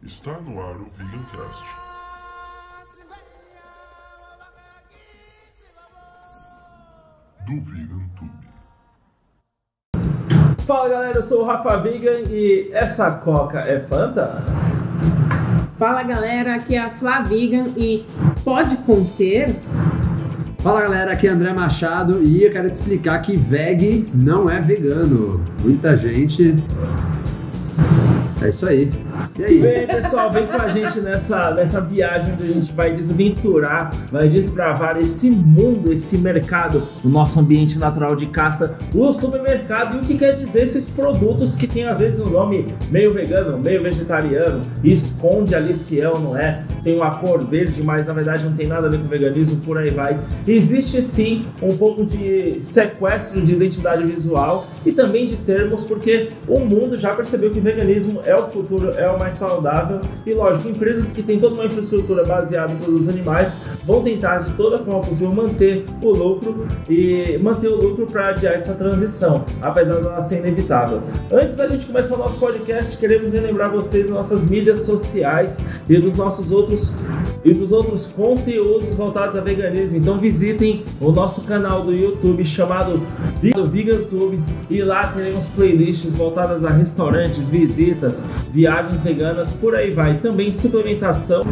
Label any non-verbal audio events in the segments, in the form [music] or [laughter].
Está no ar o Vegancast. Do Vegan Tube. Fala galera, eu sou o Rafa Vegan e essa coca é Fanta? Fala galera, aqui é a Flavigan e pode conter? Fala galera, aqui é André Machado e eu quero te explicar que veg não é vegano. Muita gente. É isso aí. E aí? Bem, pessoal, vem com a gente nessa, nessa viagem onde a gente vai desventurar, vai desbravar esse mundo, esse mercado, o nosso ambiente natural de caça, o supermercado e o que quer dizer esses produtos que tem às vezes um nome meio vegano, meio vegetariano, esconde ali se é não é, tem uma cor verde, mas na verdade não tem nada a ver com veganismo, por aí vai. Existe sim um pouco de sequestro de identidade visual e também de termos, porque o mundo já percebeu que veganismo é o futuro, é mais saudável. E lógico, empresas que têm toda uma infraestrutura baseada em produtos animais vão tentar de toda forma possível manter o lucro e manter o lucro para adiar essa transição, apesar dela ser inevitável. Antes da gente começar o nosso podcast, queremos relembrar vocês das nossas mídias sociais e dos nossos outros e dos outros conteúdos voltados a veganismo. Então visitem o nosso canal do YouTube chamado VeganTube e lá teremos playlists voltadas a restaurantes, visitas, viagens veganas, por aí vai. Também suplementação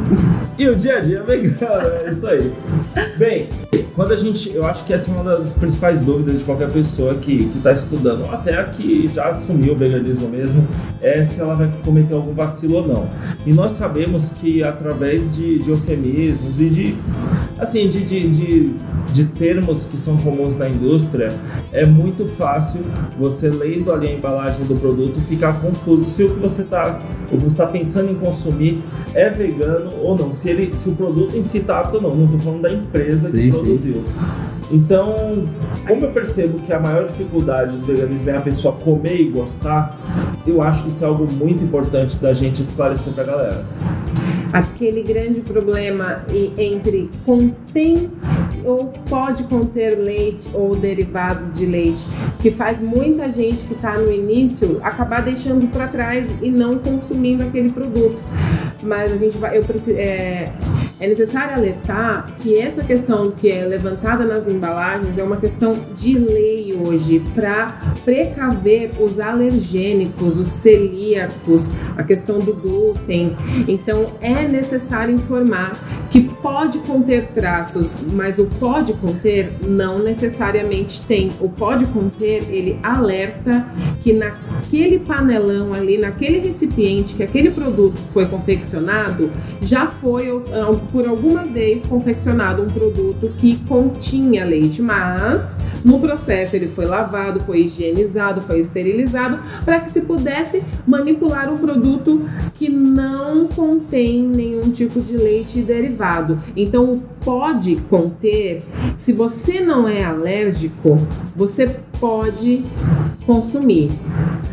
e o dia a dia vegano, é isso aí. Bem, quando a gente, eu acho que essa é uma das principais dúvidas de qualquer pessoa que está estudando, ou até a que já assumiu o veganismo mesmo, é se ela vai cometer algum vacilo ou não. E nós sabemos que através de, de eufemismos e de, assim, de, de, de, de termos que são comuns na indústria, é muito fácil você lendo ali a embalagem do produto ficar confuso se o que você está ou você está pensando em consumir é vegano ou não, se ele, se o produto em si está apto ou não. Não estou falando da empresa que Sim, sim. produziu. Então, como eu percebo que a maior dificuldade do veganismo é a pessoa comer e gostar, eu acho que isso é algo muito importante da gente esclarecer pra galera. Aquele grande problema entre contém ou pode conter leite ou derivados de leite, que faz muita gente que está no início acabar deixando para trás e não consumindo aquele produto. Mas a gente vai, eu preciso, é, é necessário alertar que essa questão que é levantada nas embalagens é uma questão de lei hoje para precaver os alergênicos, os celíacos, a questão do glúten. Então é necessário informar que pode conter traços, mas o pode conter não necessariamente tem. O pode conter ele alerta que naquele panelão ali, naquele recipiente que aquele produto foi confeccionado, já foi por alguma vez confeccionado um produto que continha leite, mas no processo ele foi lavado, foi higienizado, foi esterilizado para que se pudesse manipular um produto que não contém nenhum tipo de leite derivado. Então, o pode conter, se você não é alérgico, você pode consumir.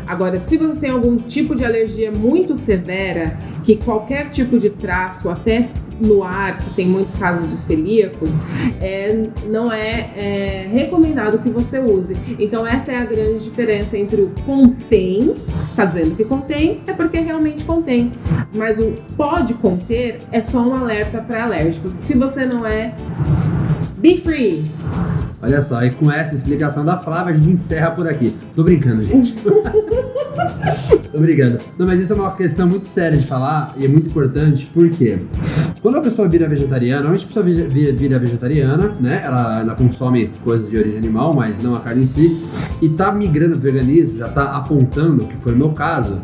Agora, se você tem algum tipo de alergia muito severa, que qualquer tipo de traço, até no ar, que tem muitos casos de celíacos, é, não é, é recomendado que você use. Então, essa é a grande diferença entre o contém, está dizendo que contém, é porque realmente contém. Mas o pode conter é só um alerta para alérgicos. Se você não é, be free. Olha só, e com essa explicação da Flávia, a gente encerra por aqui. Tô brincando, gente. [laughs] Tô brincando. Não, mas isso é uma questão muito séria de falar e é muito importante, porque quando a pessoa vira vegetariana, normalmente a pessoa vira, vira- vegetariana, né? Ela, ela consome coisas de origem animal, mas não a carne em si, e tá migrando pro veganismo, já tá apontando, que foi o meu caso.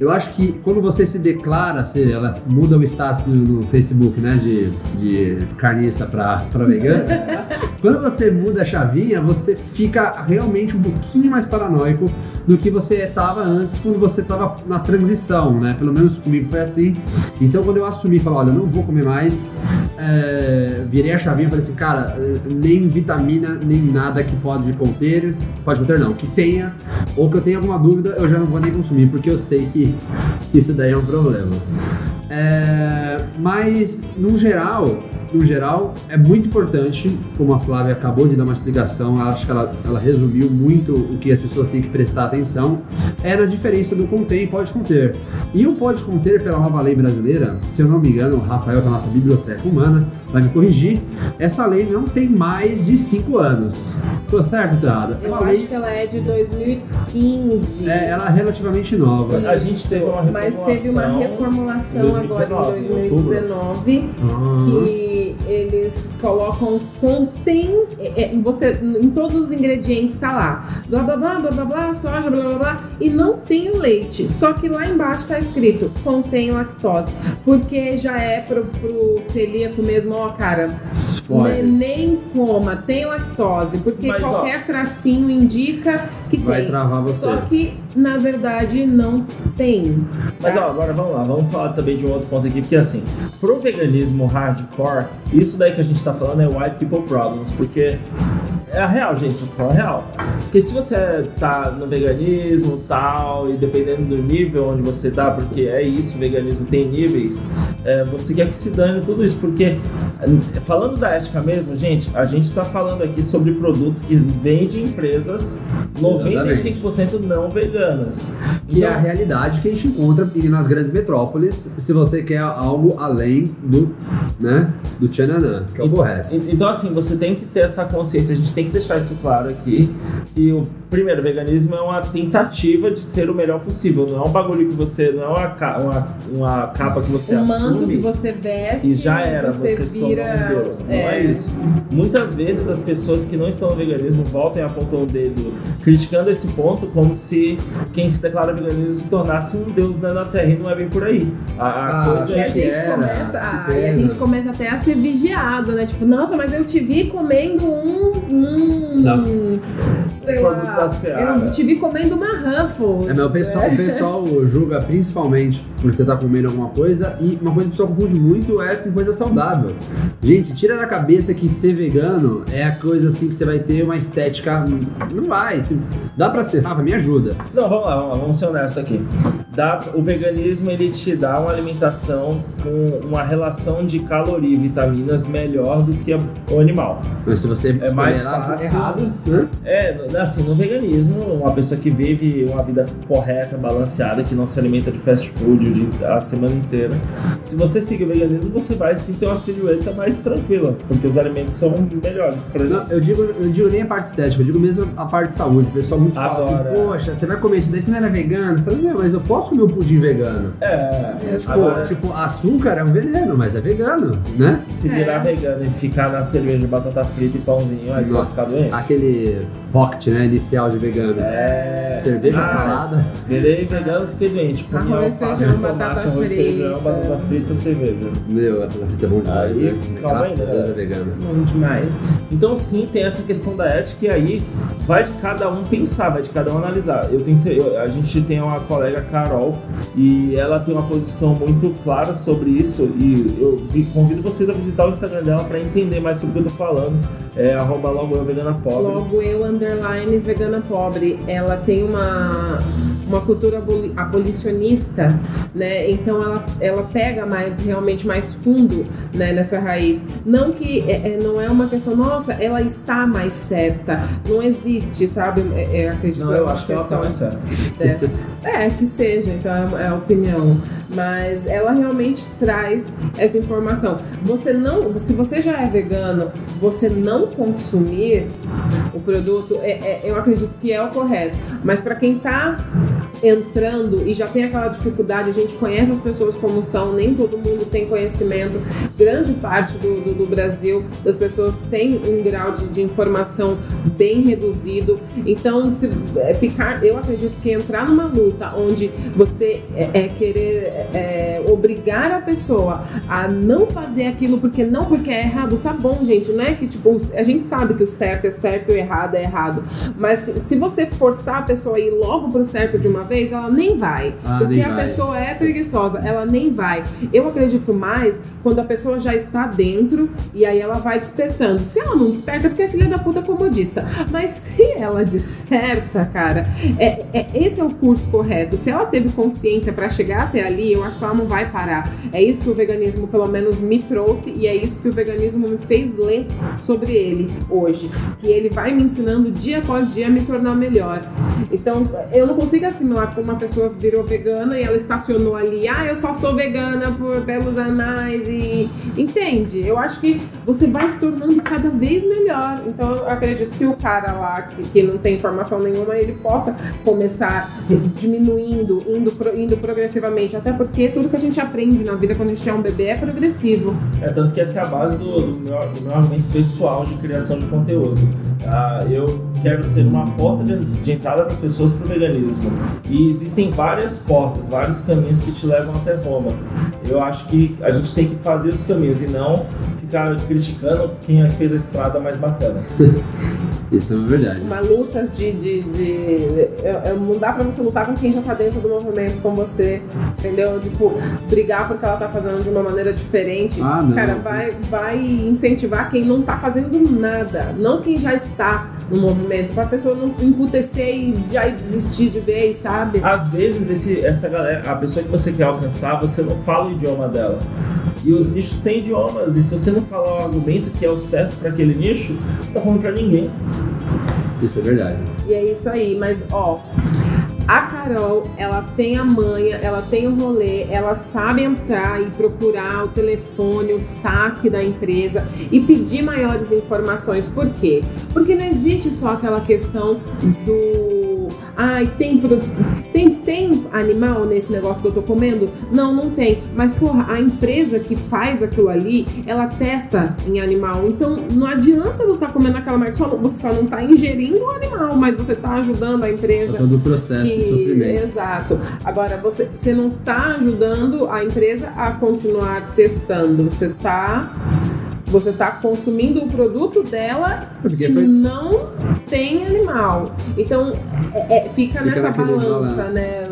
Eu acho que quando você se declara, se ela muda o status no, no Facebook, né? De, de carnista pra, pra vegano. [laughs] Quando você muda a chavinha, você fica realmente um pouquinho mais paranoico do que você estava antes quando você estava na transição, né? Pelo menos comigo foi assim. Então quando eu assumi, falei, olha, eu não vou comer mais, é, virei a chavinha e falei assim, cara, nem vitamina, nem nada que pode conter, pode conter não, que tenha, ou que eu tenha alguma dúvida, eu já não vou nem consumir, porque eu sei que isso daí é um problema. É, mas, no geral, no geral, é muito importante, como a Flávia acabou de dar uma explicação, acho que ela, ela resumiu muito o que as pessoas têm que prestar atenção, é na diferença do contém e pode conter. E o pode conter, pela nova lei brasileira, se eu não me engano, o Rafael, da nossa biblioteca humana, vai me corrigir, essa lei não tem mais de 5 anos. Tô certo, Teada? Eu acho que ela é de 2015. É, ela é relativamente nova. A gente teve uma Mas teve uma reformulação em agora 2019, em 2019 Ah. que eles colocam contém é, é, você em todos os ingredientes tá lá blá blá blá blá blá blá soja blá blá blá e não tem o leite só que lá embaixo tá escrito contém lactose porque já é pro, pro celíaco mesmo ó cara Pode. ne- nem coma tem lactose porque Mas, ó, qualquer tracinho indica que Vai tem travar você. só que na verdade não tem Mas tá? ó, agora vamos lá, vamos falar também de um outro ponto aqui, porque assim, pro veganismo hardcore, isso daí que a gente tá falando é white people problems, porque é a real, gente, tô falando a real. Porque se você tá no veganismo tal, e dependendo do nível onde você tá, porque é isso, o veganismo tem níveis, é, você quer que se dane tudo isso, porque falando da ética mesmo, gente, a gente tá falando aqui sobre produtos que vêm de empresas 95% não veganas. Que é a Então- realidade que a gente encontra nas grandes metrópoles, se você quer algo além do, né, do tchananã, que é o correto. E- Então, assim, você tem que ter essa consciência, a gente tem que deixar isso claro aqui. E o primeiro, o veganismo é uma tentativa de ser o melhor possível. Não é um bagulho que você. Não é uma, ca- uma, uma capa que você o manto assume. que você veste E já era, você, você se tornou vira um Deus. Não é. isso. Muitas vezes as pessoas que não estão no veganismo voltam e apontam o dedo criticando esse ponto como se quem se declara veganismo se tornasse um Deus na Terra e não é bem por aí. A, a Ah, coisa E a é. que gente era, começa, ah, e a gente começa até a ser vigiado, né? Tipo, nossa, mas eu te vi comendo um, um Não. sei Produto lá, da Seara. eu te vi comendo uma Ruffles. É, mas o pessoal, o pessoal julga principalmente por você estar comendo alguma coisa e uma coisa que o pessoal confunde muito é com coisa saudável. Gente, tira da cabeça que ser vegano é a coisa assim que você vai ter uma estética. Não vai. se- Dá pra ser. Rafa, me ajuda. Não, vamos lá, vamos lá, vamos ser honestos aqui. Dá, o veganismo ele te dá uma alimentação com uma relação de caloria e vitaminas melhor do que a- o animal. Mas se você escolher mais lá, fácil. errado, né? É, assim, no veganismo, uma pessoa que vive uma vida correta, balanceada, que não se alimenta de fast food a semana inteira, se você seguir o veganismo, você vai sim ter uma silhueta mais tranquila, porque os alimentos são melhores pra Não, eu digo, eu digo nem a parte estética, eu digo mesmo a parte de saúde. O pessoal muito fala Agora- assim, poxa, você vai comer isso daí, você não era vegano? Eu falei, meu, mas eu posso comer um pudim vegano. É, Tipo, agora, tipo, açúcar é um veneno, mas é vegano, né? se É. virar vegano e ficar na cerveja de batata frita e pãozinho, aí você Nossa. ficar doente. Aquele pocket, né, inicial de vegano. É. Cerveja, Ah, salada. Virei vegano, fiquei doente. Comi Arroz, alface, feijão, tomate, batata arroz, feijão, frita. batata frita, cerveja. Meu, a frita é bom demais, Aí, né? calma Graças aí, a Deus né? é vegano. Bom demais. Então sim, tem essa questão da ética e aí vai de cada um pensar, vai de cada um analisar. Eu tenho, eu- a gente tem uma colega Carol e ela tem uma posição muito clara sobre isso e eu vi- convido vocês a visitar o Instagram dela para entender mais sobre o que eu tô falando. É arroba logo eu vegana pobre. Logo eu, underline, vegana pobre. Ela tem uma, uma cultura aboli- abolicionista, né? Então ela, ela pega mais, realmente mais fundo né, nessa raiz. Não que é, é- não é uma questão, nossa, ela está mais certa. Não existe, sabe? É, é, acredito Não, eu uma acho que ela tá questão mais certa. dessa. É, que seja, então é, é a opinião. Mas ela realmente traz essa informação. Você não, se você já é vegano, você não consumir o produto, é, é- eu acredito que é o correto. Mas para quem tá entrando e já tem aquela dificuldade, a gente conhece as pessoas como são, nem todo mundo tem conhecimento. Grande parte do, do, do Brasil das pessoas tem um grau de, de informação bem reduzido. Então, se é, ficar, eu acredito que entrar numa luta onde você é, é querer é, obrigar a pessoa a não fazer aquilo porque não porque é errado, tá bom, gente, não é que tipo a gente sabe que o certo é certo e errado é errado. Mas se você forçar a pessoa a ir logo pro certo de uma vez, ela nem vai. Ah, porque nem a vai. pessoa é preguiçosa, ela nem vai. Eu acredito mais quando a pessoa já está dentro e aí ela vai despertando. Se ela não desperta, é porque é filha da puta comodista. Mas se ela desperta, cara, é, é- esse é o curso correto. Se ela teve consciência pra chegar até ali, eu acho que ela não vai parar. É isso que o veganismo, pelo menos, me trouxe e é isso que o veganismo me fez ler sobre ele hoje. Que ele vai me ensinando dia após dia a me tornar melhor. Então, eu não consigo assimilar como uma pessoa virou vegana e ela estacionou ali. Ah, eu só sou vegana por belos animais e. Entende? Eu acho que você vai se tornando cada vez melhor. Então, eu acredito que o cara lá que, que não tem informação nenhuma, ele possa começar diminuindo, indo, indo progressivamente. Até porque tudo que a gente aprende na vida quando a gente é um bebê é progressivo. É tanto que essa é a base do, do meu, do meu argumento pessoal de criação de conteúdo. Tá? eu quero ser uma porta de, de entrada das pessoas para o veganismo. E existem várias portas, vários caminhos que te levam até Roma. Eu acho que a gente tem que fazer os caminhos e não ficar criticando quem é fez a estrada mais bacana. [laughs] Isso é uma verdade. Uma luta de. de, de eu- eu- não dá pra você lutar com quem já tá dentro do movimento com você, entendeu? Tipo, brigar porque ela tá fazendo de uma maneira diferente. Ah, não. Cara, vai, vai incentivar quem não tá fazendo nada, não quem já está no movimento, pra pessoa não emputecer e já desistir de vez, sabe? Às vezes esse, essa galera, a pessoa que você quer alcançar, você não fala o idioma dela. E os nichos têm idiomas, e se você não falar o argumento que é o certo para aquele nicho, você tá falando para ninguém. Isso é verdade. E é isso aí, mas ó. A Carol, ela tem a manha, ela tem o rolê, ela sabe entrar e procurar o telefone, o saque da empresa e pedir maiores informações. Por quê? Porque não existe só aquela questão do. Ai, tem, tem, tem animal nesse negócio que eu tô comendo? Não, não tem. Mas, porra, a empresa que faz aquilo ali, ela testa em animal. Então, não adianta você estar comendo aquela merda. Só, você só não tá ingerindo o animal, mas você tá ajudando a empresa. todo o processo de Que- sofrimento. exato. Agora, você, você não tá ajudando a empresa a continuar testando. Você tá. Você tá consumindo o produto dela Porque que foi- não tem animal. Então, é- é- fica, Fica nessa balança, né?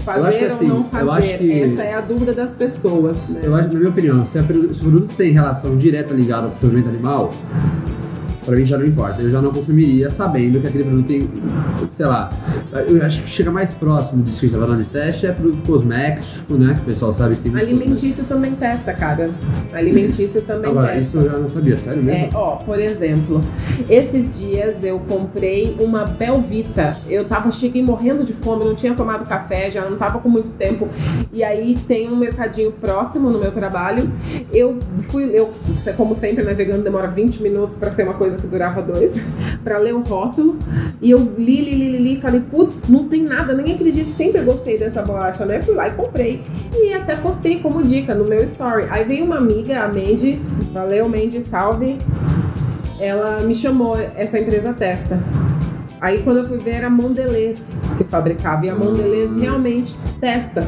Fazer ou assim, não fazer. que- Essa é a dúvida das pessoas. Né? Eu acho, na minha opinião, se, a se o produto tem relação direta ligada ao sofrimento animal, pra mim já não importa. Eu já não consumiria sabendo que aquele produto tem, sei lá, eu acho que chega mais próximo disso que a gente tá falando de teste é produto cosmético, né? Que o pessoal sabe que tem muito Alimentício também testa, cara. Alimentício também Agora, testa. isso eu já não sabia, sério mesmo? É, ó, por exemplo, esses dias eu comprei uma Belvita. Eu tava, cheguei morrendo de fome, não tinha tomado café, já não tava com muito tempo. E aí tem um mercadinho próximo no meu trabalho. Eu fui, eu, como sempre, né, vegano demora 20 minutos pra ser uma coisa que durava dois, [laughs] pra ler o rótulo. E eu li, li, li, li, li falei, putz, não tem nada, nem acredito, sempre gostei dessa bolacha, né? Fui lá e comprei. E até postei como dica no meu story. Aí veio uma amiga, a Mandy, valeu Mandy, salve ela me chamou, essa empresa testa. Aí quando eu fui ver era a Mondelez que fabricava e a Mondelez realmente testa,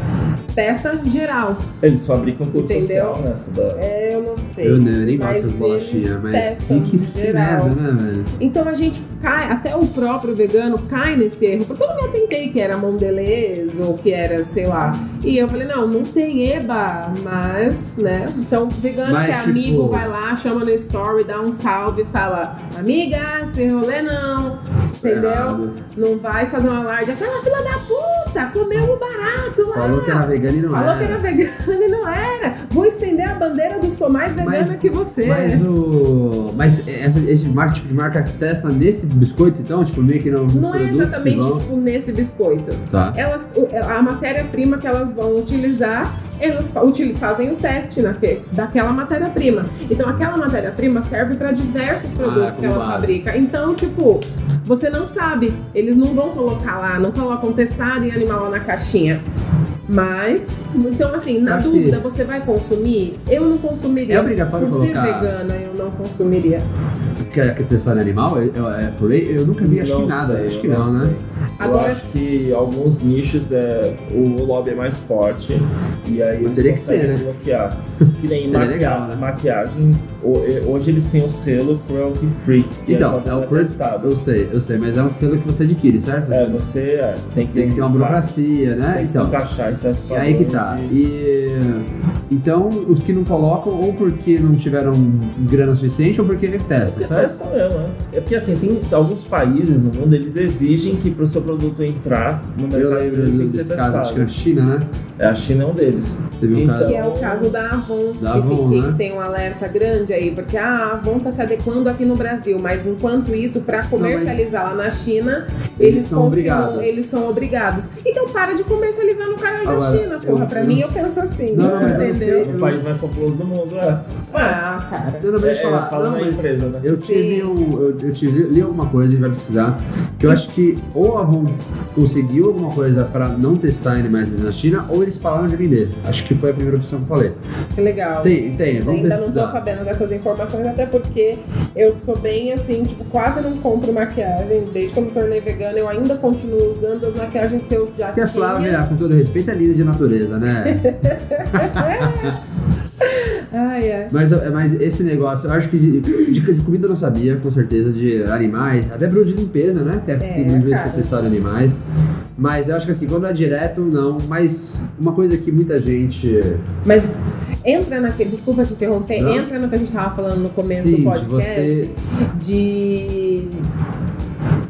testa geral. Eles fabricam tudo Entendeu? social nessa da. É, eu não sei. Eu, nem- eu nem gosto bolachinhas, eles mas que, que, merda, né, velho? Então a gente cai, até o próprio vegano cai nesse erro, porque eu não me atentei que era Mondelez ou que era, sei lá. E eu falei, não, não tem EBA, mas, né? Então, vegano Mas, que é tipo- amigo, vai lá, chama no story, dá um salve, fala, amiga, esse rolê não, entendeu? Errado. Não vai fazer um alarde, aquela filha da puta, comeu um barato lá. Falou que era vegano e não Falou era. que era vegano e não era. Vou estender a bandeira do sou mais vegana Mas- que você. Mas o. Mas essa- esse tipo de marca testa nesse biscoito, então? Tipo, meio que não. Não é exatamente tipo nesse biscoito. Tá. Elas, o- a matéria-prima que elas vão utilizar, elas fazem o teste naque, daquela matéria-prima. Então, aquela matéria-prima serve para diversos produtos que como ela fabrica. Então, tipo, você não sabe. Eles não vão colocar lá, não colocam testado em animal lá na caixinha. Mas, então assim, na Acho dúvida, que- você vai consumir? Eu não consumiria. É obrigatório Por colocar- ser vegana, eu não consumiria. Que é que testar em animal? É, é por aí? Eu nunca vi, acho Não que nada. sei, acho que eu não, não né? sei. Eu acho que alguns nichos é, o lobby é mais forte e aí eles Teria que conseguem ser, né? bloquear. [laughs] Que nem legal, né? maquiagem, ho- hoje eles têm o selo cruelty free. que Então, é, é o é cruelty- testado. Eu sei, eu sei, mas é um selo que você adquire, certo? É, você, é, você tem que, Tem que ter uma burocracia, né? Tem que se Então, encaixar em certo é aí que tá. E então, os que não colocam, ou porque não tiveram grana suficiente, ou porque testam, Porque certo? testam mesmo, né? É porque assim, tem alguns países no mundo, eles exigem que pro seu produto entrar no mercado Eu lembro deles tem que ser desse caso, acho que testado. era China, né? É, a China é um deles. Teve um Então- caso. Que é o caso da Avon, Da que, Avon, que né? tem um alerta grande aí, porque ah, a Avon está se adequando aqui no Brasil, mas enquanto isso, para comercializar lá na China, Eles eles, são continuam, obrigados. eles são obrigados. Então para de comercializar no canal da China, eu- porra. Pra eu mim, não eu penso assim, Não, não, mas eu não entendeu? sei. O país mais populoso do mundo, é. Ah, cara. Não, eu É, falar. fala Não, empresa, né? Eu Sim. tive um. Eu, eu tive, li alguma coisa e vai pesquisar. Que eu acho que ou a Avon conseguiu alguma coisa pra não testar animais na China, ou eles pararam de vender. Acho que foi a primeira opção que eu falei. Que legal. Tem, tem, vamos Ainda não tô pesquisar. sabendo dessas informações, até porque eu sou bem assim, tipo, quase não compro maquiagem. Desde que eu me tornei vegana, eu ainda continuo usando as maquiagens que eu já Porque a tinha. Flávia, com todo respeito, é linda de natureza, né? [laughs] Ai, ai. mas, mas esse negócio, eu acho que de, de- de comida eu não sabia, com certeza, de animais, até produto de limpeza, né? Tem, tem muitas vezes que testaram animais. Mas eu acho que assim, quando é direto, não. Mas uma coisa que muita gente. Mas entra naquele, desculpa te interromper, Não. entra no que a gente tava falando no começo Sim, do podcast você- de.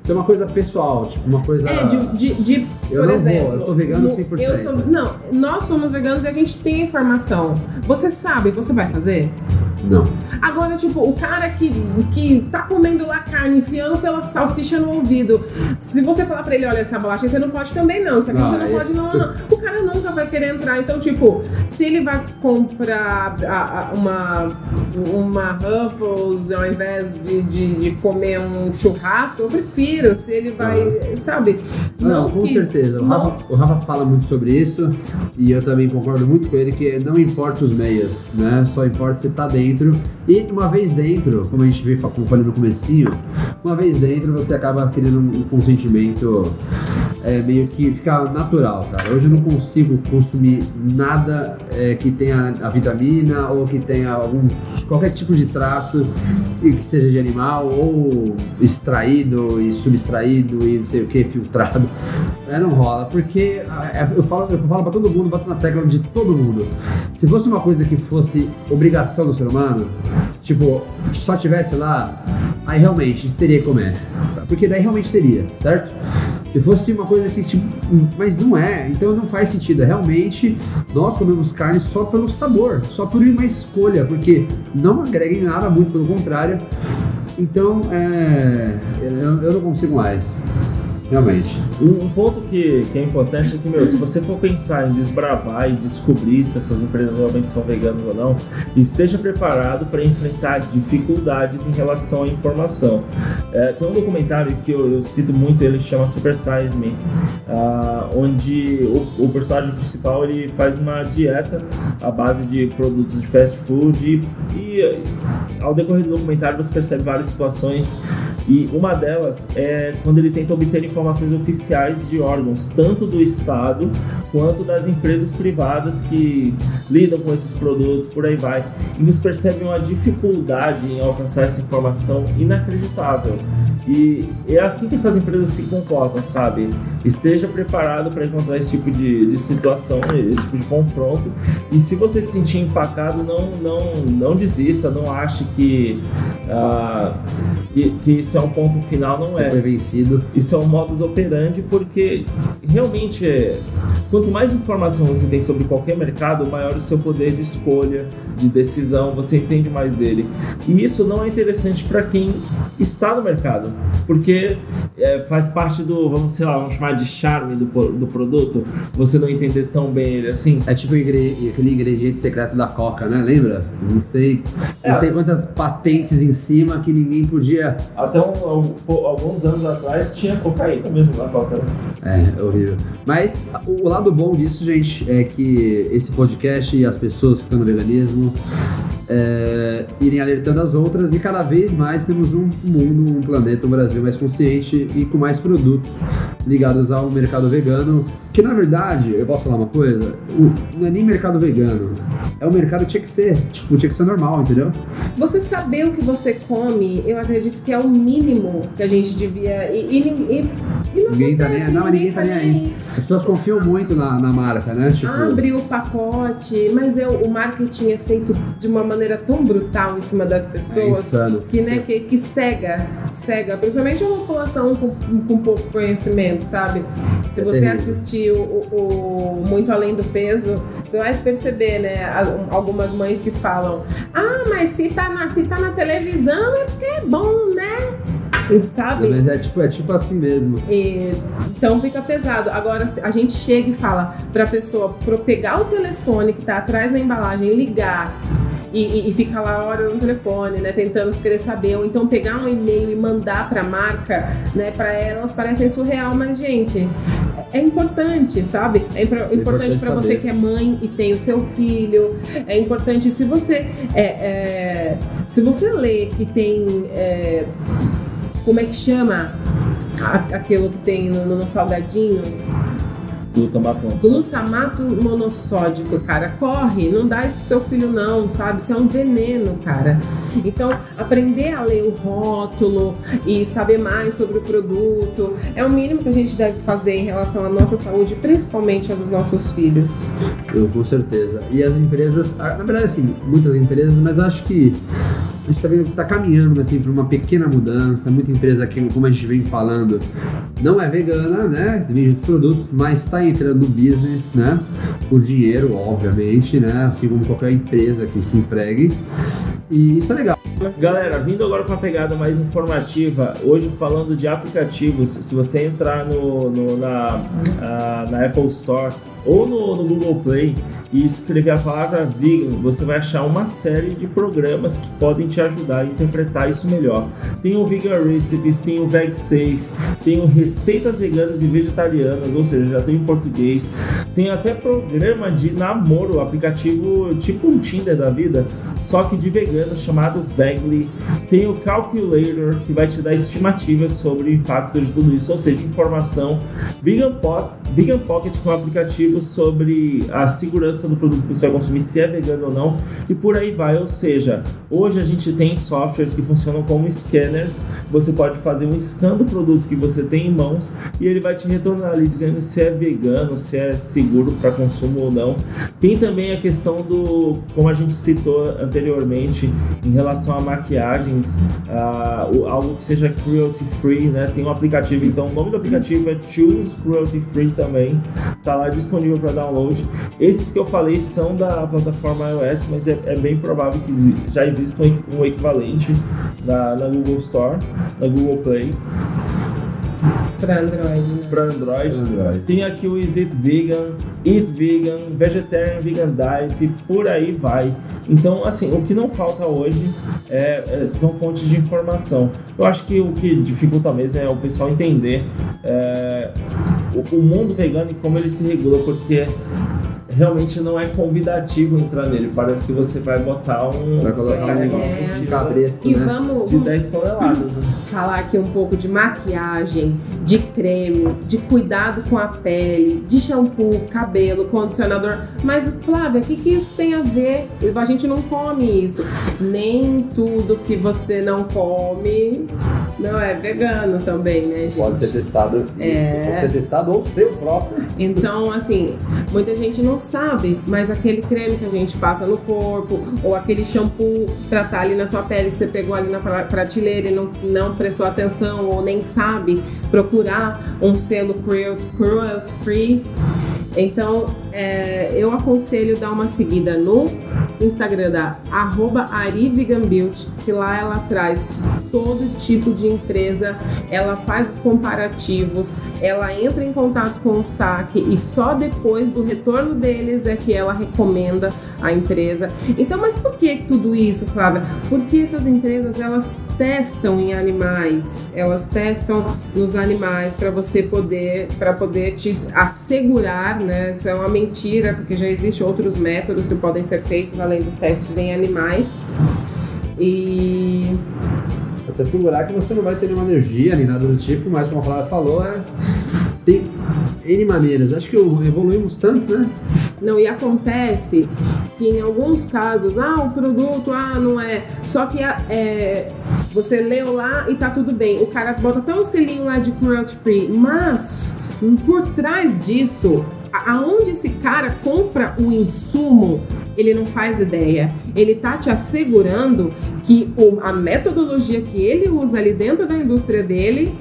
Isso é uma coisa pessoal, tipo, uma coisa. É, de, de, de, Eu por não vou, exemplo. eu sou vegano no- 100%. Eu sou, não, nós somos veganos e a gente tem informação. Você sabe, você vai fazer? Não. Agora, tipo, o cara que, que tá comendo lá carne, enfiando pela salsicha no ouvido, se você falar pra ele, olha, essa bolacha você não pode também não, isso aqui Não, você não aí- pode não, não. O cara nunca vai querer entrar. Então, tipo, se ele vai comprar a- a- uma, uma Ruffles ao invés de, de, de comer um churrasco, eu prefiro. Se ele vai, sabe? Não, com que- certeza. O não- Rafa, o Rafa fala muito sobre isso e eu também concordo muito com ele que não importa os meios, né? Só importa você tá dentro. E uma vez dentro, como a gente vê, como falei no comecinho, uma vez dentro você acaba criando um consentimento é, meio que fica natural, cara. Hoje eu não consigo consumir nada é, que tenha a vitamina ou que tenha algum qualquer tipo de traço que seja de animal ou extraído e subtraído e não sei o que, filtrado. É, não rola, porque é, eu falo, eu falo pra todo mundo, bato na tecla de todo mundo. Se fosse uma coisa que fosse obrigação do ser humano, tipo, só tivesse lá, aí realmente teria que comer. Porque daí realmente teria, certo? Se fosse uma coisa que, tipo, mas não é, então não faz sentido. É Realmente, nós comemos carne só pelo sabor, só por uma escolha, porque não agrega em nada, muito pelo contrário. Então, é, eu, eu não consigo mais. Realmente. Um, ponto que, que é importante é que, meu, se você for pensar em desbravar e descobrir se essas empresas realmente são veganas ou não, esteja preparado para enfrentar dificuldades em relação à informação. É, tem um documentário que eu, eu cito muito, ele chama Super Size Me, ah, onde o, o personagem principal ele faz uma dieta à base de produtos de fast food e, e ao decorrer do documentário você percebe várias situações e uma delas é quando ele tenta obter informações oficiais de órgãos, tanto do Estado quanto das empresas privadas que lidam com esses produtos, por aí vai. E eles percebem uma dificuldade em alcançar essa informação inacreditável. E é assim que essas empresas se comportam, sabe? Esteja preparado para encontrar esse tipo de, de situação, esse tipo de confronto. E se você se sentir empacado, não, não, não desista, não ache que, ah, que, que isso é um ponto final, não Você é. foi vencido. Isso é um modus operandi porque realmente é, quanto mais informação você tem sobre qualquer mercado, maior o seu poder de escolha, de decisão, você entende mais dele. E isso não é interessante para quem está no mercado, porque é, faz parte do, vamos sei lá, vamos chamar de charme do, do produto, você não entender tão bem ele assim. É tipo ingre- aquele ingrediente secreto da Coca, né? Lembra? Não sei, não É. sei quantas patentes em cima que ninguém podia. Até um- alguns anos atrás tinha cocaína mesmo na Coca. né? É, é horrível. Mas o lado bom disso, gente, é que esse podcast e as pessoas que estão no veganismo é, irem alertando as outras e cada vez mais temos um mundo, um planeta, um Brasil mais consciente e com mais produtos ligados ao mercado vegano. Que na verdade, eu posso falar uma coisa, o- não é nem mercado vegano, é o mercado que tinha que ser, tipo, tinha que ser normal, entendeu? Você saber o que você come, eu acredito que é o mínimo que a gente devia. E, e, e- e Ninguém tá nem- acontece, não, ninguém tá nem aí. As pessoas confiam muito na, na marca, né? Tipo, Abre o pacote, mas eu, o marketing é feito de uma maneira tão brutal em cima das é pessoas insano. que, né, que, que cega, cega, principalmente uma população com, com pouco conhecimento, sabe? Se É você terrível. assistir o, o- o Muito Além do Peso, você vai perceber, né, algumas mães que falam, ah, mas se tá na, se tá na televisão é porque é bom, né? [laughs] Sabe? Mas é tipo, é tipo assim mesmo. E, então fica pesado. Agora, a gente chega e fala pra pessoa pro pegar o telefone que tá atrás da embalagem, ligar e, e, e ficar lá a hora no telefone, né? Tentando querer saber, ou então pegar um e-mail e mandar pra marca, né? Pra elas parecem surreal, mas, gente, é importante, sabe? É impor- importante importante pra você que é mãe e tem o seu filho. É importante se você. é, é, se você lê que tem. é, como é que chama? Aquilo que tem no, no salgadinhos. Glutamato. Glutamato monossódico, cara. Corre, não dá isso pro seu filho, não, sabe? Isso é um veneno, cara. Então, aprender a ler o rótulo e saber mais sobre o produto é o mínimo que a gente deve fazer em relação à nossa saúde, principalmente a dos nossos filhos. Eu, com certeza. E as empresas, ah, na verdade, assim, muitas empresas, mas acho que a gente tá, vendo que tá caminhando assim, para uma pequena mudança. Muita empresa que, como a gente vem falando, não é vegana, né? Outros produtos, mas está entrando no business, né? Por dinheiro, obviamente, né? Assim como qualquer empresa que se empregue. E isso é legal. Galera, vindo agora com uma pegada mais informativa, hoje falando de aplicativos, se você entrar no, no- na, na Apple Store ou no, no Google Play e escrever a palavra vegan, você vai achar uma série de programas que podem te ajudar a interpretar isso melhor. Tem o Vegan Recipes, tem o VegSafe, tem o Receitas Veganas e Vegetarianas, ou seja, já tem em português. Tem até programa de namoro, aplicativo tipo um Tinder da vida, só que de vegano, chamado Vegly. Tem o Calculator, que vai te dar estimativas sobre o impacto de tudo isso, ou seja, informação. Vegan, Po- Vegan Pocket, que é um aplicativo sobre a segurança do produto que você vai consumir, se é vegano ou não, e por aí vai. Ou seja, hoje a gente tem softwares que funcionam como scanners. Você pode fazer um scan do produto que você tem em mãos e ele vai te retornar ali dizendo se é vegano, se é seguro para consumo ou não. Tem também a questão do, como a gente citou anteriormente, em relação a maquiagens, algo que seja cruelty free, né? Tem um aplicativo, então o nome do aplicativo é Choose Cruelty Free também, tá lá disponível para download. Esses que eu falei são da plataforma iOS, mas é, é bem provável que já exista um, equi- um equivalente na, na Google Store, na Google Play, Pra Android, né? para Android. Tem aqui o Is It Vegan, Eat Vegan, Vegetarian Vegan Diet e por aí vai. Então, assim, o que não falta hoje é- é- são fontes de informação. Eu acho que o que dificulta mesmo é o pessoal entender é, o, mundo vegano e como ele se regula, porque realmente não é convidativo entrar nele. Parece que você vai botar um. Vai colocar um, É. um mochila cabresto, E né? vamos, de vamos 10 toneladas. né? [laughs] falar aqui um pouco de maquiagem, de creme, de cuidado com a pele, de shampoo, cabelo, condicionador. Mas, Flávia, o que, que isso tem a ver? A gente não come isso. Nem tudo que você não come não é vegano também, né, gente? Pode ser testado. É. Pode ser testado ou seu próprio. Então, assim, muita gente não sabe, mas aquele creme que a gente passa no corpo, ou aquele shampoo pra estar ali na tua pele que você pegou ali na pra- prateleira e não, não prestou atenção, ou nem sabe procurar um selo cruelty, cruelty free. Então, é, eu aconselho dar uma seguida no Instagram da arroba ariveganbeauty, que lá ela traz todo tipo de empresa, ela faz os comparativos, ela entra em contato com o saque e só depois do retorno deles é que ela recomenda a empresa. Então, mas por que tudo isso, Flávia? Porque essas empresas elas testam em animais, elas testam nos animais para você poder para poder te assegurar, né? Isso é uma mentira, porque já existem outros métodos que podem ser feitos além dos testes em animais. E você assegurar que você não vai ter nenhuma alergia nem nada do tipo, mas como a Flávia falou, é... tem N maneiras. Acho que evoluímos tanto, né? Não, e acontece que em alguns casos, ah, o produto, ah, não é. Só que é, você leu lá e tá tudo bem. O cara bota até um selinho lá de cruelty free, mas por trás disso, aonde esse cara compra o insumo, ele não faz ideia. Ele tá te assegurando que o, a metodologia que ele usa ali dentro da indústria dele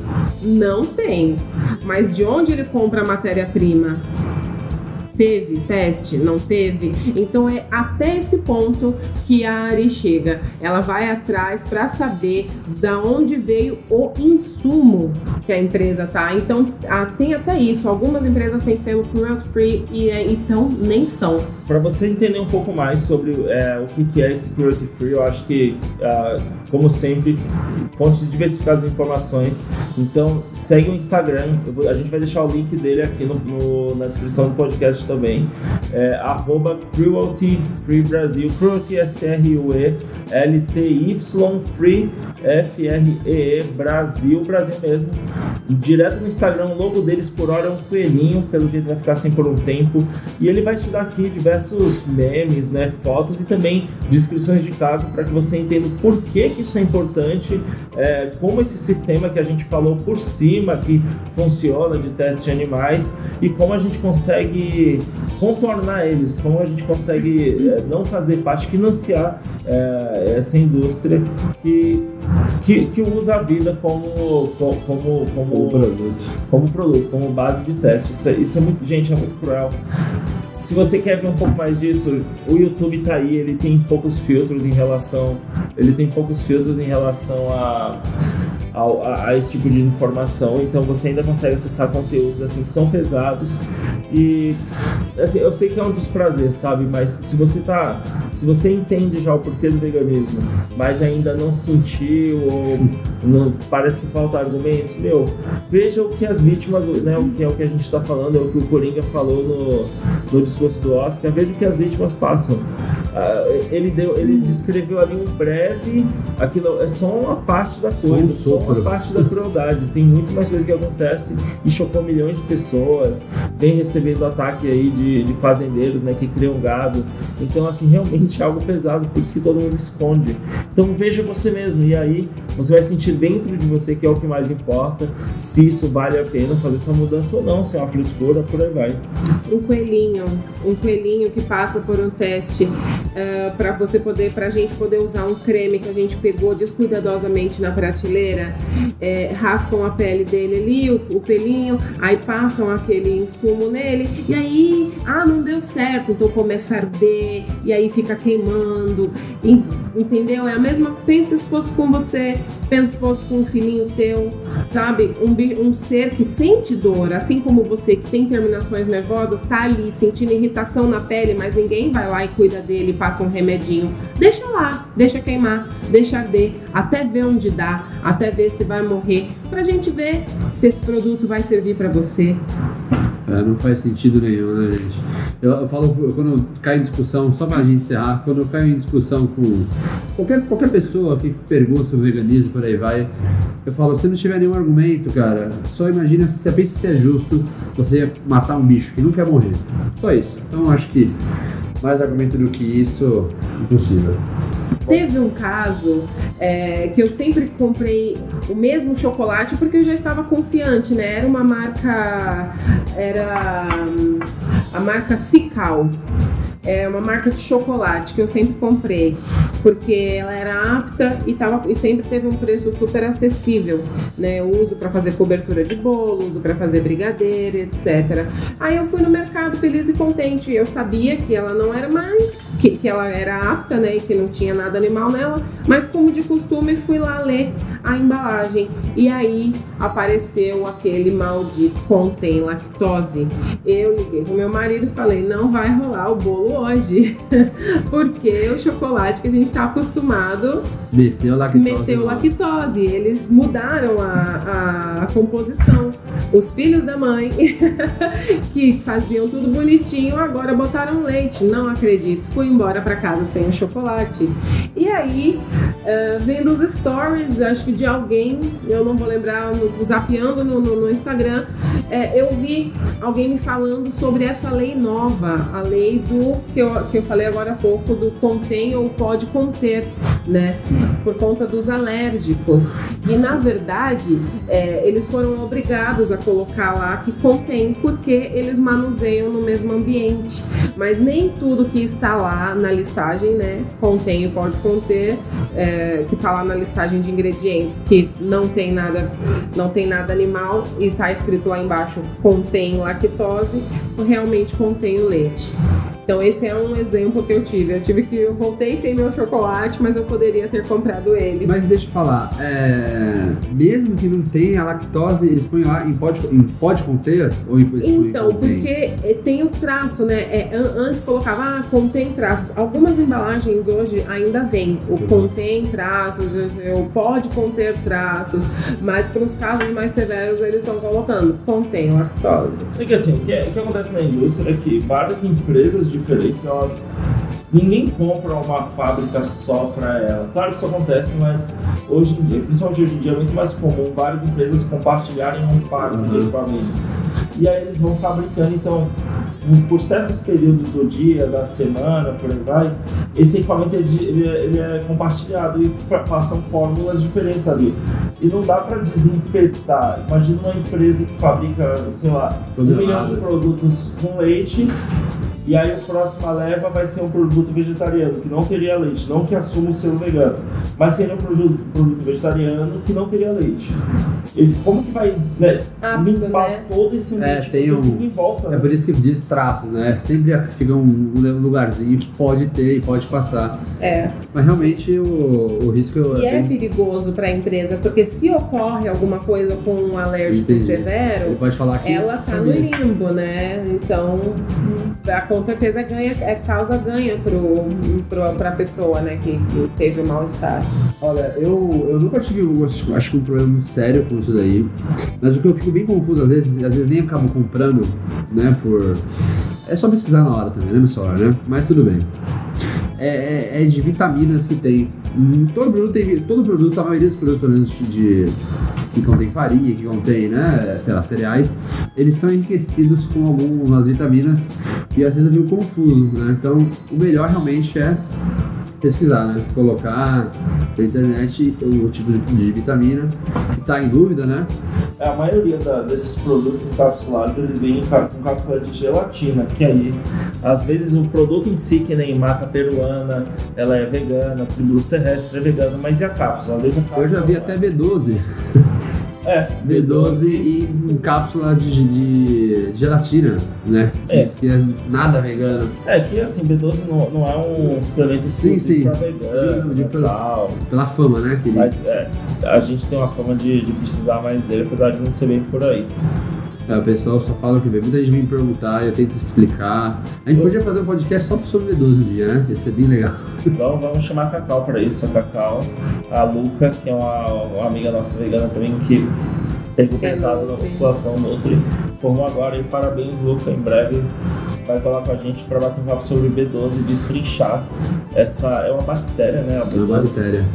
não tem. Mas de onde ele compra a matéria-prima? Teve teste? Não teve? Então é até esse ponto que a Ari chega. Ela vai atrás para saber da onde veio o insumo que a empresa tá. Então tem até isso. Algumas empresas têm selo cruelty free e é, então nem são. Para você entender um pouco mais sobre é, o que, é esse cruelty free, eu acho que, uh, como sempre, fontes diversificadas de informações. Então segue o Instagram. Vou, a gente vai deixar o link dele aqui no, no, na descrição do podcast também. É, arroba Cruelty Free Brasil. Cruelty S-R-U-E-L-T-Y Free F-R-E-E Brasil, Brasil mesmo. Direto no Instagram, o logo deles por hora é um coelhinho, pelo jeito vai ficar assim por um tempo. E ele vai te dar aqui diversos memes, né, fotos e também descrições de caso para que você entenda por que, que isso é importante, é, como esse sistema que a gente falou por cima que funciona de teste de animais e como a gente consegue contornar eles, como a gente consegue é, não fazer parte, financiar é, essa indústria que, que, que, usa a vida como, como, como, como, produto. como produto, como base de teste. Isso é, isso é muito, gente, é muito cruel. Se você quer ver um pouco mais disso, o YouTube tá aí, ele tem poucos filtros em relação, ele tem poucos filtros em relação a a, a, esse tipo de informação, então você ainda consegue acessar conteúdos assim que são pesados e assim, eu sei que é um desprazer, sabe? Mas se você tá, se você entende já o porquê do veganismo, mas ainda não sentiu ou não, parece que falta argumentos, meu, veja o que as vítimas, né? O que é o que a gente está falando, é o que o Coringa falou no, no discurso do Oscar, veja o que as vítimas passam. Ah, ele deu, ele descreveu ali um breve, aquilo é só uma parte da coisa, só uma parte da crueldade. Tem muito mais coisa que acontece e chocou milhões de pessoas. Vem recebendo ataque aí de, de fazendeiros, né, que criam gado. Então, assim, realmente é algo pesado, por isso que todo mundo esconde. Então, veja você mesmo e aí você vai sentir dentro de você que é o que mais importa, se isso vale a pena fazer essa mudança ou não, se é uma frescura, por aí vai. Um coelhinho, um coelhinho que passa por um teste uh, eh, para você poder, para a gente poder usar um creme que a gente pegou descuidadosamente na prateleira, é, raspam a pele dele ali, o, o pelinho, aí passam aquele insumo nele e aí, ah, não deu certo, então começa a arder e aí fica queimando, e, entendeu? É a mesma, pensa se fosse com você, pensa se fosse com um filhinho teu, sabe? Um, um ser que sente dor, assim como você que tem terminações nervosas, tá ali sentindo irritação na pele, mas ninguém vai lá e cuida dele, passa um remedinho. Deixa lá, deixa queimar, deixa arder, até ver onde dá, até se vai morrer, pra gente ver se esse produto vai servir para você. É, não faz sentido nenhum, né, gente? Eu, eu falo, quando eu caio em discussão, só pra gente encerrar, quando eu caio em discussão com qualquer, qualquer pessoa que pergunta sobre veganismo, por aí vai, eu falo, se não tiver nenhum argumento, cara, só imagina se pensa se é justo você matar um bicho que não quer morrer. Só isso. Então eu acho que mais argumento do que isso, impossível. Teve um caso é, que eu sempre comprei o mesmo chocolate porque eu já estava confiante, né? Era uma marca. Era a marca Cical é uma marca de chocolate que eu sempre comprei, porque ela era apta e, tava, e sempre teve um preço super acessível, né? Eu uso para fazer cobertura de bolo, uso para fazer brigadeiro, etc. Aí eu fui no mercado feliz e contente. Eu sabia que ela não era mais que, que ela era apta, né, e que não tinha nada animal nela, mas como de costume fui lá ler a embalagem e aí apareceu aquele maldito contém lactose. Eu liguei pro meu marido e falei, não vai rolar o bolo hoje, [laughs] porque o chocolate que a gente tá acostumado Meteu lactose. meteu lactose. Eles mudaram a, a composição. Os filhos da mãe, [laughs] que faziam tudo bonitinho, agora botaram leite. Não acredito. Fui embora para casa sem o chocolate. E aí, eh, vendo os stories, acho que de alguém, eu não vou lembrar, no, zapeando no, no- no Instagram, eh, eu vi alguém me falando sobre essa lei nova, a lei do que eu, que eu falei agora há pouco, do contém ou pode conter, né? Por conta dos alérgicos. E na verdade, é, eles foram obrigados a colocar lá que contém, porque eles manuseiam no mesmo ambiente. Mas nem tudo que está lá na listagem, né, contém e pode conter, é, que está lá na listagem de ingredientes, que não tem nada, não tem nada animal e está escrito lá embaixo contém lactose, realmente contém o leite. Então esse é um exemplo que eu tive. Eu tive que eu voltei sem meu chocolate, mas eu poderia ter comprado ele. Mas deixa eu falar, é, mesmo que não tenha lactose, eles põem lá em pode, em pode conter ou em Então, porque eh, tem o traço, né? É, an- antes colocava, ah, contém traços. Algumas embalagens hoje ainda vem o contém traços, o pode conter traços, mas para os casos mais severos eles estão colocando contém lactose. É que assim, o que, o que acontece na indústria é que várias empresas diferentes, elas. Ninguém compra uma fábrica só para ela. Claro que isso acontece, mas hoje em dia, principalmente hoje em dia, é muito mais comum várias empresas compartilharem um parque de Uhum. equipamentos. E aí eles vão fabricando, então, por certos períodos do dia, da semana, por aí vai, esse equipamento ele, ele é- é compartilhado e pa- passam fórmulas diferentes ali. E não dá para desinfetar. Imagina uma empresa que fabrica, sei lá, um milhão de produtos com leite. E aí a próxima leva vai ser um produto vegetariano, que não teria leite, não que assuma o selo vegano, mas seria um produto, produto vegetariano que não teria leite. Ele, como que vai né, Apto, limpar né? todo esse É, leite tem que um- fica em volta? É né? por isso que diz traços, né? Sempre fica um um lugarzinho que pode ter e pode passar. É. Mas realmente o, o risco E é bem- perigoso para a empresa, porque se ocorre alguma coisa com um alérgico Entendi. Severo, pode falar que. ela tá no limbo, né? Então, a- com certeza ganha, é causa ganha pro, pra pessoa, né, que, que teve o mal-estar. Olha, eu, eu nunca tive, acho, acho que um problema muito sério com isso daí. Mas o que eu fico bem confuso, às vezes, às vezes nem acabo comprando, né, por... É só pesquisar na hora também, né, nessa hora, né? Mas tudo bem. É, é- é de vitaminas que tem. Hum, Todo produto tem... Todo produto, a maioria dos produtos, pelo menos, de... Que contém farinha, que contém, né, sei lá, cereais, eles são enriquecidos com algumas vitaminas e às vezes eu fico confuso, né? Então, o melhor realmente é pesquisar, né? Colocar na internet o tipo de, de vitamina que tá em dúvida, né? A maioria da- desses produtos encapsulados, eles vêm com cápsula de gelatina, que aí, às vezes, o produto em si, que nem maca peruana, ela é vegana, tribulus terrestre é vegano, mas e a cápsula? Às vezes a cápsula Eu já vi até B12. [laughs] É, B12 em cápsula de, de gelatina, né? É. Que é nada vegano. É que assim, B12 não, não é um suplemento Sim, sim. pra vegano De- de- e tal. Pela fama, né? Que ele- Mas é, a gente tem uma fama de, de precisar mais dele, apesar de não ser bem por aí. É, o pessoal só fala o que vê. Muita gente vem me perguntar, eu tento explicar. A gente podia fazer um podcast só sobre B12 um dia, né? Ia ser bem legal. Então vamos chamar a Cacau para isso, a Cacau, a Luca, que é uma, uma amiga nossa vegana também, que teve É pesado na musculação Nutri. Formou agora e parabéns, Luca. Em breve vai falar com a gente para bater um papo sobre B12 e destrinchar. Essa é uma bactéria, né? A É uma B12, bactéria.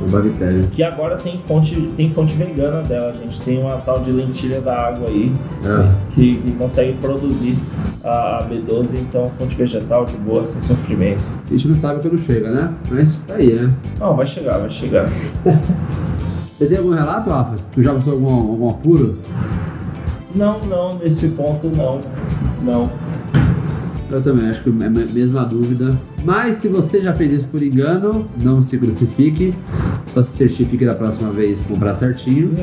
Uma bactéria. que agora tem fonte, tem fonte vegana dela, gente. Tem uma tal de lentilha da água aí É. que, que consegue produzir a, a B12, então fonte vegetal de boa, sem sofrimento. A gente não sabe quando chega, né? Mas tá aí, né? Não, vai chegar, vai chegar. [laughs] Você tem algum relato, Rafa? Tu já passou algum, algum apuro? Não, não, nesse ponto não. Não. Eu também acho que é a mesma dúvida. Mas se você já fez isso por engano, não se crucifique. Só se certifique da próxima vez comprar certinho.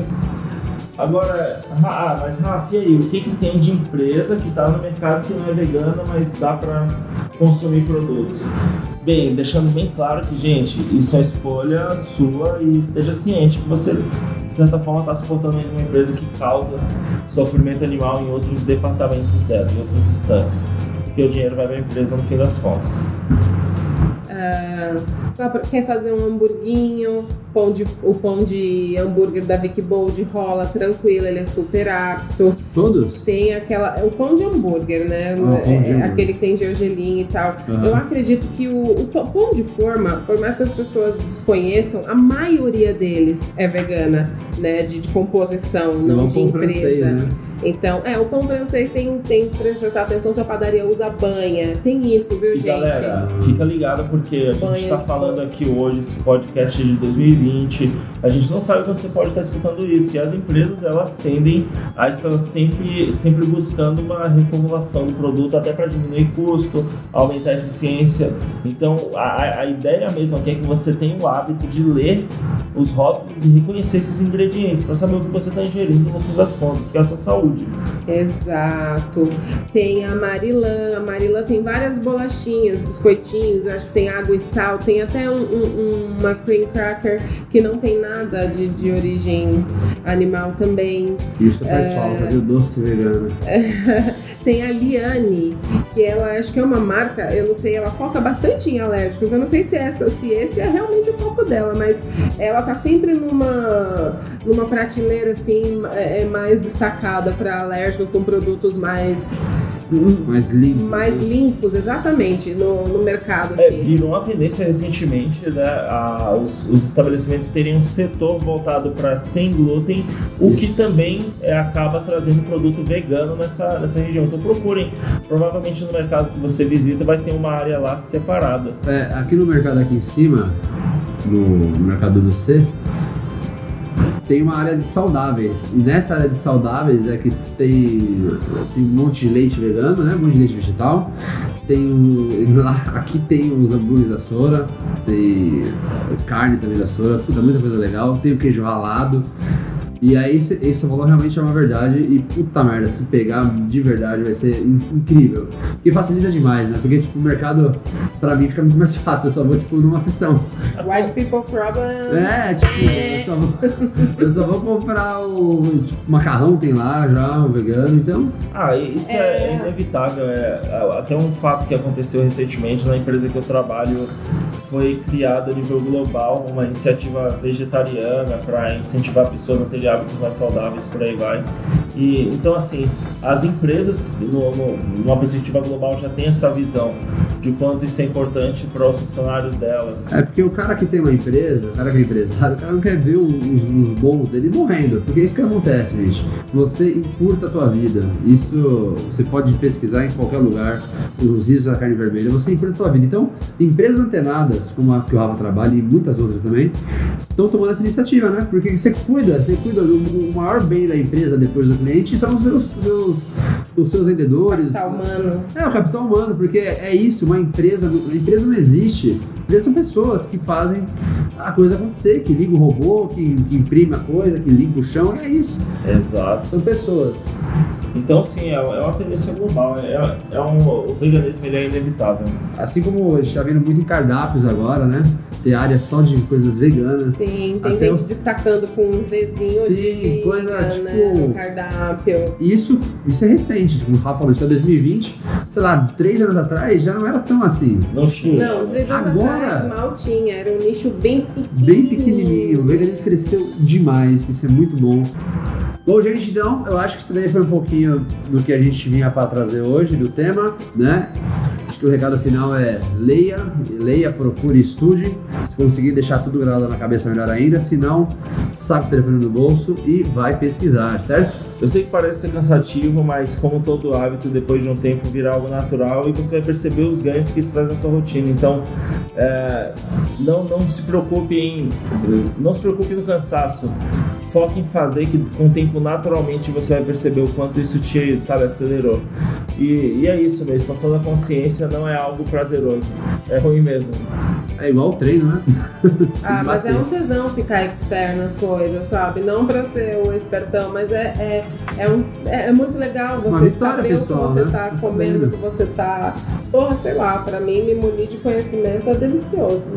Agora, ah, mas Rafa, e aí, o que, que tem de empresa que está no mercado que não é vegana, mas dá para consumir produtos? Bem, deixando bem claro que, gente, isso é escolha sua e esteja ciente que você, de certa forma, está suportando uma empresa que causa sofrimento animal em outros departamentos dela, em outras instâncias. Porque o dinheiro vai para a empresa no fim das contas. Ah, quer fazer um hamburguinho, pão de, o pão de hambúrguer da Vic Bold rola tranquilo, ele é super apto. Todos? Tem aquela. O pão de hambúrguer, né? Ah, de É, hambúrguer. aquele que tem gergelim e tal. Eu acredito que o, o pão- de forma, por mais que as pessoas desconheçam, a maioria deles é vegana, né? De, de composição, não Igual de empresa. francês, né? Então, é, o pão francês tem, tem que prestar atenção se a padaria usa banha. Tem isso, viu, E gente? galera, fica ligado porque a gente Banho está falando aqui hoje, esse podcast é de 2020. A gente não sabe quando você pode estar escutando isso. E as empresas, elas tendem a estar sempre, sempre buscando uma reformulação do produto, até para diminuir custo, aumentar a eficiência. Então, a, a- a ideia mesmo é que você tenha o hábito de ler os rótulos e reconhecer esses ingredientes, para saber o que você está ingerindo no fim das contas, que é a sua saúde. Exato. Tem a Marilã. A Marilã tem várias bolachinhas, biscoitinhos. Eu acho que tem água e sal. Tem até um- um- uma cream cracker que não tem nada de, de origem animal também. Isso É. faz falta, viu? Doce vegano. [laughs] Tem a Liane, que ela acho que é uma marca, eu não sei, ela foca bastante em alérgicos. Eu não sei se essa, se esse é realmente o foco dela, mas ela tá sempre numa, numa prateleira assim, é, é mais destacada para alérgicos com produtos mais Mais limpo. mais limpos, exatamente, no, no mercado É, assim. virou uma tendência recentemente, né? a- os, os estabelecimentos terem um setor voltado para sem glúten, o que também é, acaba trazendo produto vegano nessa, nessa região. Então procurem. Provavelmente no mercado que você visita vai ter uma área lá separada. É, aqui no mercado aqui em cima, no, mercado do C, tem uma área de saudáveis. E nessa área de saudáveis é que tem, tem um monte de leite vegano, né? Um monte de leite vegetal. Tem lá, aqui tem os hambúrgueres da Sora, tem carne também da Sora, puta, muita coisa legal. Tem o queijo ralado. E aí esse, esse valor realmente é uma verdade e puta merda, se pegar de verdade vai ser in- incrível. E facilita demais, né? Porque tipo, o mercado pra mim fica muito mais [laughs] fácil, eu só vou tipo numa sessão. White people problem. É, tipo, eu só vou, [laughs] eu só vou comprar o tipo, macarrão tem lá já, o vegano, então. Ah, isso é, É. é inevitável. É, é até um fato que aconteceu recentemente na empresa que eu trabalho foi criada a nível global uma iniciativa vegetariana para incentivar pessoas a terem hábitos mais saudáveis, por aí vai. E, então, assim, as empresas, no, no- numa perspectiva global, já têm essa visão de quanto isso é importante para os funcionários delas. É porque o cara que tem uma empresa, o cara que é empresário, o cara não quer ver os, os bons dele morrendo. Porque é isso que acontece, gente. Você encurta a tua vida. Isso você pode pesquisar em qualquer lugar. Os risos da carne vermelha, você encurta a tua vida. Então, empresas antenadas, como a que o Rafa trabalha e muitas outras também, estão tomando essa iniciativa, né? Porque você cuida, você cuida do maior bem da empresa depois do cliente são os seus, seus- os seus vendedores. Capital humano. É, o capital humano, porque é isso, uma empresa, a empresa não existe. Empresas são pessoas que fazem a coisa acontecer, que liga o robô, que, que imprime a coisa, que limpa o chão, é isso. Exato. São pessoas. Então, sim, é, é uma tendência global. É, é um, o veganismo ele é inevitável. Assim como a gente tá vendo muito em cardápios agora, né? Tem área só de coisas veganas. Sim, tem Até gente o- destacando com um Vzinho Sim, de coisa, tipo- né, no cardápio. E Isso, isso é recente, como o Rafa falou, isso é 2020, sei lá, três anos atrás já não era tão assim. Não tinha. Não, três anos Agora- atrás mal tinha, era um nicho bem pequenininho. bem pequenininho. O veganismo cresceu demais, isso é muito bom. Bom, gente, então, eu acho que isso daí foi um pouquinho do que a gente vinha para trazer hoje, do tema, né? Acho que o recado final é leia, leia, procure, estude. Se conseguir deixar tudo gravado na cabeça, melhor ainda. Se não, saca o telefone no bolso e vai pesquisar, certo? Eu sei que parece ser cansativo, mas como todo hábito, depois de um tempo vira algo natural e você vai perceber os ganhos que isso traz na sua rotina. Então, é, não, não se preocupe em, não se preocupe no cansaço. Foque em fazer que com o tempo naturalmente você vai perceber o quanto isso te, sabe, acelerou. E, e é isso mesmo, expansão da consciência não é algo prazeroso, é ruim mesmo. É igual o treino, né? Ah, [laughs] mas é um tesão ficar expert nas coisas, sabe? Não pra ser o espertão, mas é, é, é, um, é, é muito legal você vitória saber pessoal, o que você né? tá Tá comendo, o que você tá. Porra, sei lá, pra mim me munir de conhecimento é delicioso.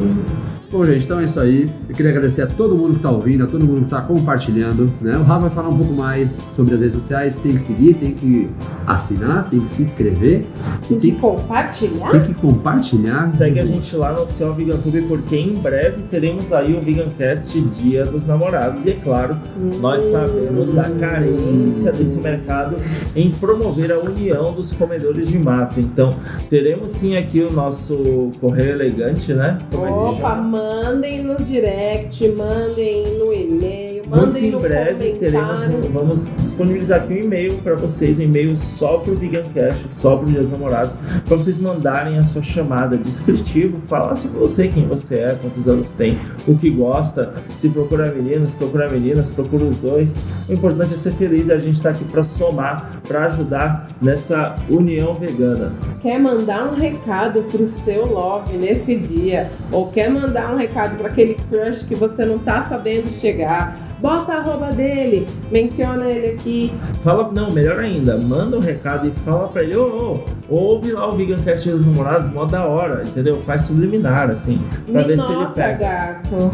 Bom, gente, então é isso aí. Eu queria agradecer a todo mundo que tá ouvindo, a todo mundo que tá compartilhando. Né? O Rafa vai falar um pouco mais sobre as redes sociais. Tem que seguir, tem que assinar, tem que se inscrever, e Tem que tem, compartilhar? tem que compartilhar. Segue a gente lá no oficial VeganTube porque em breve teremos aí o VeganCast Dia dos Namorados. E é claro, nós sabemos da carência desse mercado em promover a união dos comedores de mato. Então, teremos sim aqui o nosso correio elegante, né? Como é que Opa, chama? Mandem no direct, mandem no e-mail, Muito em breve teremos, vamos disponibilizar aqui um e-mail para vocês, um e-mail só pro VeganCast, só pro Dia dos Namorados, para vocês mandarem a sua chamada descritivo, falar sobre você, quem você é, quantos anos tem, o que gosta, se procura meninos, procura meninas, procura os dois. O importante é ser feliz e a gente está aqui para somar, para ajudar nessa união vegana. Quer mandar um recado pro seu love nesse dia, ou quer mandar um recado para aquele crush que você não tá sabendo chegar, bota a arroba dele, menciona ele aqui. Fala, não, melhor ainda, manda um recado e fala pra ele, ô, ô, ouve lá o VeganCast dos Namorados, mó da hora, entendeu? Faz subliminar, assim, pra ver se ele pega. gato.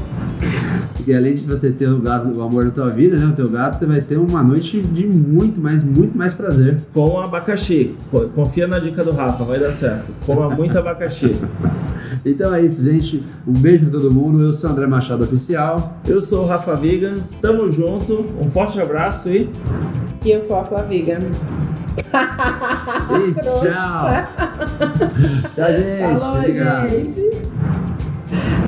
Porque além de você ter o, gato, o amor da tua vida, né? O teu gato, você vai ter uma noite de muito mais, muito mais prazer. com abacaxi. Co- Confia na dica do Rafa, vai dar certo. Coma muito abacaxi. Então é isso, gente. Um beijo pra todo mundo. Eu sou o André Machado Oficial. Eu sou o Rafa Vigan, tamo junto, um forte abraço e E eu sou a Flaviga. E tchau. [laughs] tchau, gente. Falou, Obrigado. gente.